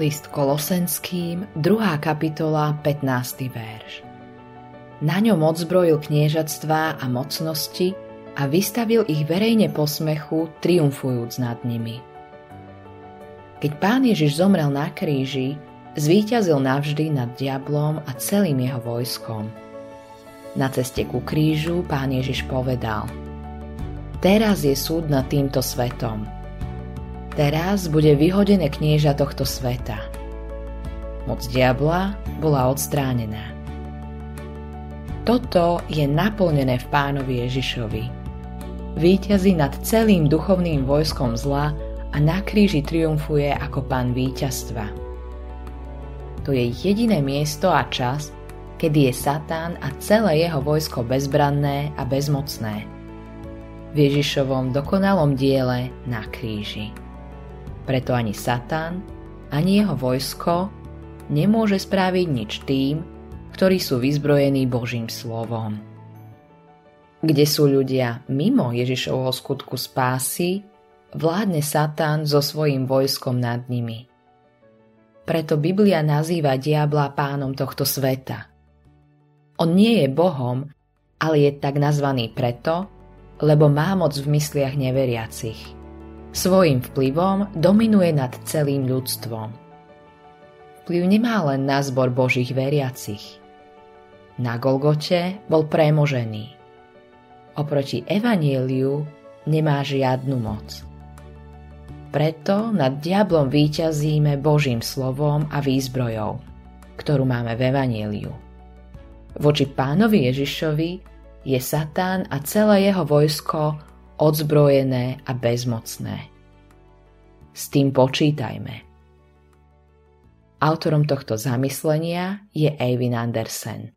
List Kolosenským, 2. kapitola, 15. verš. Na ňom odzbrojil kniežatstva a mocnosti a vystavil ich verejne posmechu, triumfujúc nad nimi. Keď pán Ježiš zomrel na kríži, zvíťazil navždy nad diablom a celým jeho vojskom. Na ceste ku krížu pán Ježiš povedal Teraz je súd nad týmto svetom – Teraz bude vyhodené knieža tohto sveta. Moc diabla bola odstránená. Toto je naplnené v pánovi Ježišovi. Výťazí nad celým duchovným vojskom zla a na kríži triumfuje ako pán víťazstva. To je jediné miesto a čas, kedy je Satán a celé jeho vojsko bezbranné a bezmocné. V Ježišovom dokonalom diele na kríži. Preto ani Satan, ani jeho vojsko nemôže spraviť nič tým, ktorí sú vyzbrojení Božím slovom. Kde sú ľudia mimo Ježišovho skutku spásy, vládne Satan so svojím vojskom nad nimi. Preto Biblia nazýva diabla pánom tohto sveta. On nie je Bohom, ale je tak nazvaný preto, lebo má moc v mysliach neveriacich. Svojím vplyvom dominuje nad celým ľudstvom. Vplyv nemá len na zbor Božích veriacich. Na Golgote bol premožený. Oproti evanieliu nemá žiadnu moc. Preto nad diablom výťazíme Božím slovom a výzbrojou, ktorú máme v evanieliu. Voči pánovi Ježišovi je Satán a celé jeho vojsko odzbrojené a bezmocné. S tým počítajme. Autorom tohto zamyslenia je Eivin Andersen.